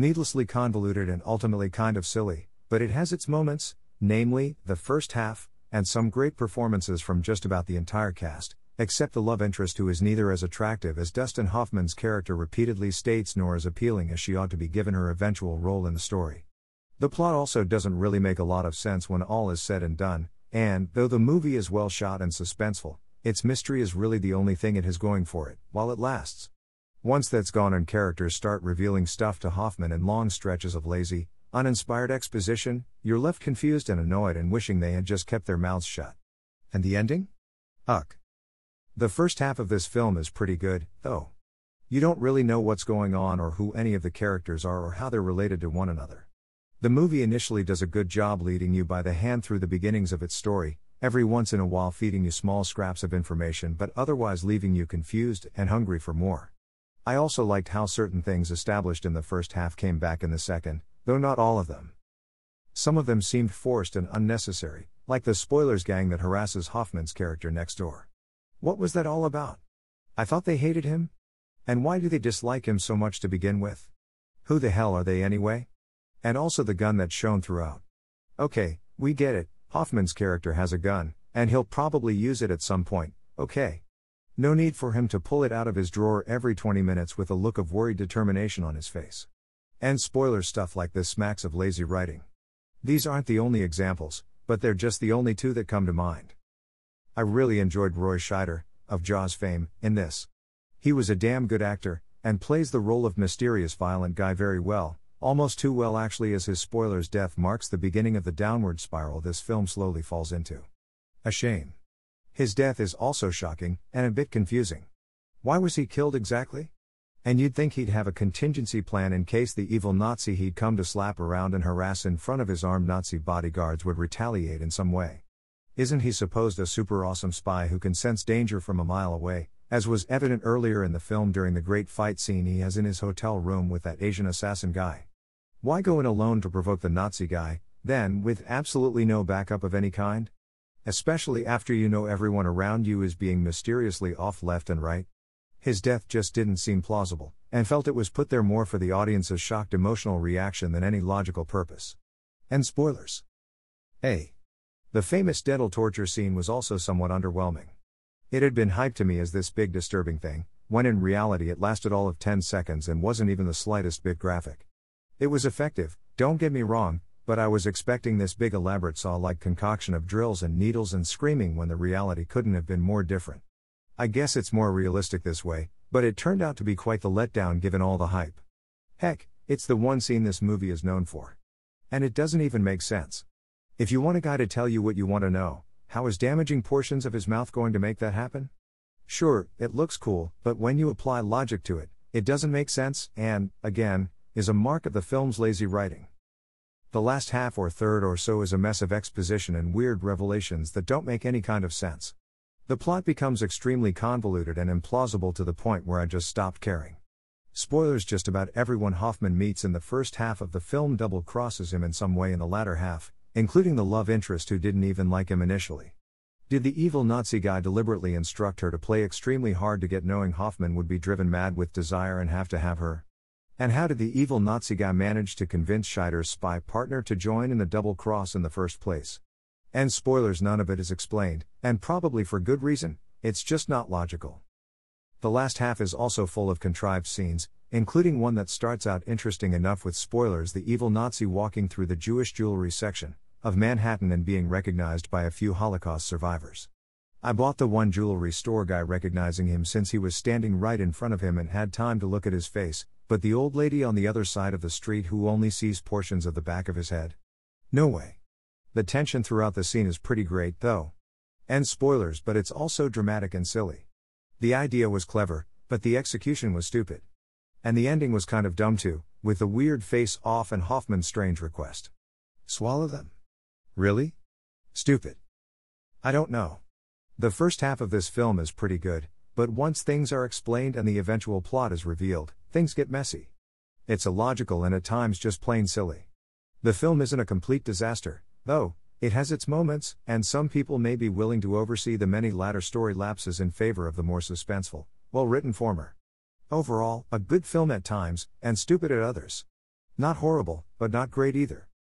needlessly convoluted and ultimately kind of silly, but it has its moments, namely, the first half, and some great performances from just about the entire cast, except the love interest who is neither as attractive as Dustin Hoffman's character repeatedly states nor as appealing as she ought to be given her eventual role in the story. The plot also doesn't really make a lot of sense when all is said and done, and, though the movie is well shot and suspenseful, its mystery is really the only thing it has going for it, while it lasts. Once that's gone and characters start revealing stuff to Hoffman in long stretches of lazy, uninspired exposition, you're left confused and annoyed and wishing they had just kept their mouths shut. And the ending? Uck. The first half of this film is pretty good, though. You don't really know what's going on or who any of the characters are or how they're related to one another. The movie initially does a good job leading you by the hand through the beginnings of its story, every once in a while feeding you small scraps of information but otherwise leaving you confused and hungry for more. I also liked how certain things established in the first half came back in the second, though not all of them. Some of them seemed forced and unnecessary, like the spoilers gang that harasses Hoffman's character next door. What was that all about? I thought they hated him? And why do they dislike him so much to begin with? Who the hell are they anyway? And also the gun that's shown throughout. Okay, we get it, Hoffman's character has a gun, and he'll probably use it at some point, okay. No need for him to pull it out of his drawer every 20 minutes with a look of worried determination on his face. And spoiler stuff like this smacks of lazy writing. These aren't the only examples, but they're just the only two that come to mind. I really enjoyed Roy Scheider, of Jaws fame, in this. He was a damn good actor, and plays the role of mysterious violent guy very well, almost too well actually as his spoiler's death marks the beginning of the downward spiral this film slowly falls into. A shame. His death is also shocking, and a bit confusing. Why was he killed exactly? And you'd think he'd have a contingency plan in case the evil Nazi he'd come to slap around and harass in front of his armed Nazi bodyguards would retaliate in some way. Isn't he supposed a super awesome spy who can sense danger from a mile away, as was evident earlier in the film during the great fight scene he has in his hotel room with that Asian assassin guy? Why go in alone to provoke the Nazi guy, then, with absolutely no backup of any kind? Especially after you know everyone around you is being mysteriously off left and right? His death just didn't seem plausible, and felt it was put there more for the audience's shocked emotional reaction than any logical purpose. And spoilers. A. The famous dental torture scene was also somewhat underwhelming. It had been hyped to me as this big disturbing thing, when in reality it lasted all of 10 seconds and wasn't even the slightest bit graphic. It was effective, don't get me wrong, but I was expecting this big elaborate saw like concoction of drills and needles and screaming when the reality couldn't have been more different. I guess it's more realistic this way, but it turned out to be quite the letdown given all the hype. Heck, it's the one scene this movie is known for. And it doesn't even make sense. If you want a guy to tell you what you want to know, how is damaging portions of his mouth going to make that happen? Sure, it looks cool, but when you apply logic to it, it doesn't make sense, and, again, is a mark of the film's lazy writing. The last half or third or so is a mess of exposition and weird revelations that don't make any kind of sense. The plot becomes extremely convoluted and implausible to the point where I just stopped caring. Spoilers just about everyone Hoffman meets in the first half of the film double crosses him in some way in the latter half, including the love interest who didn't even like him initially. Did the evil Nazi guy deliberately instruct her to play extremely hard to get knowing Hoffman would be driven mad with desire and have to have her? And how did the evil Nazi guy manage to convince Scheider's spy partner to join in the double cross in the first place? And spoilers, none of it is explained, and probably for good reason, it's just not logical. The last half is also full of contrived scenes, including one that starts out interesting enough with spoilers the evil Nazi walking through the Jewish jewelry section of Manhattan and being recognized by a few Holocaust survivors. I bought the one jewelry store guy recognizing him since he was standing right in front of him and had time to look at his face, but the old lady on the other side of the street who only sees portions of the back of his head? No way. The tension throughout the scene is pretty great, though. And spoilers, but it's also dramatic and silly. The idea was clever, but the execution was stupid. And the ending was kind of dumb too, with the weird face off and Hoffman's strange request. Swallow them? Really? Stupid. I don't know. The first half of this film is pretty good, but once things are explained and the eventual plot is revealed, things get messy. It's illogical and at times just plain silly. The film isn't a complete disaster, Though, it has its moments, and some people may be willing to oversee the many latter story lapses in favor of the more suspenseful, well written former. Overall, a good film at times, and stupid at others. Not horrible, but not great either.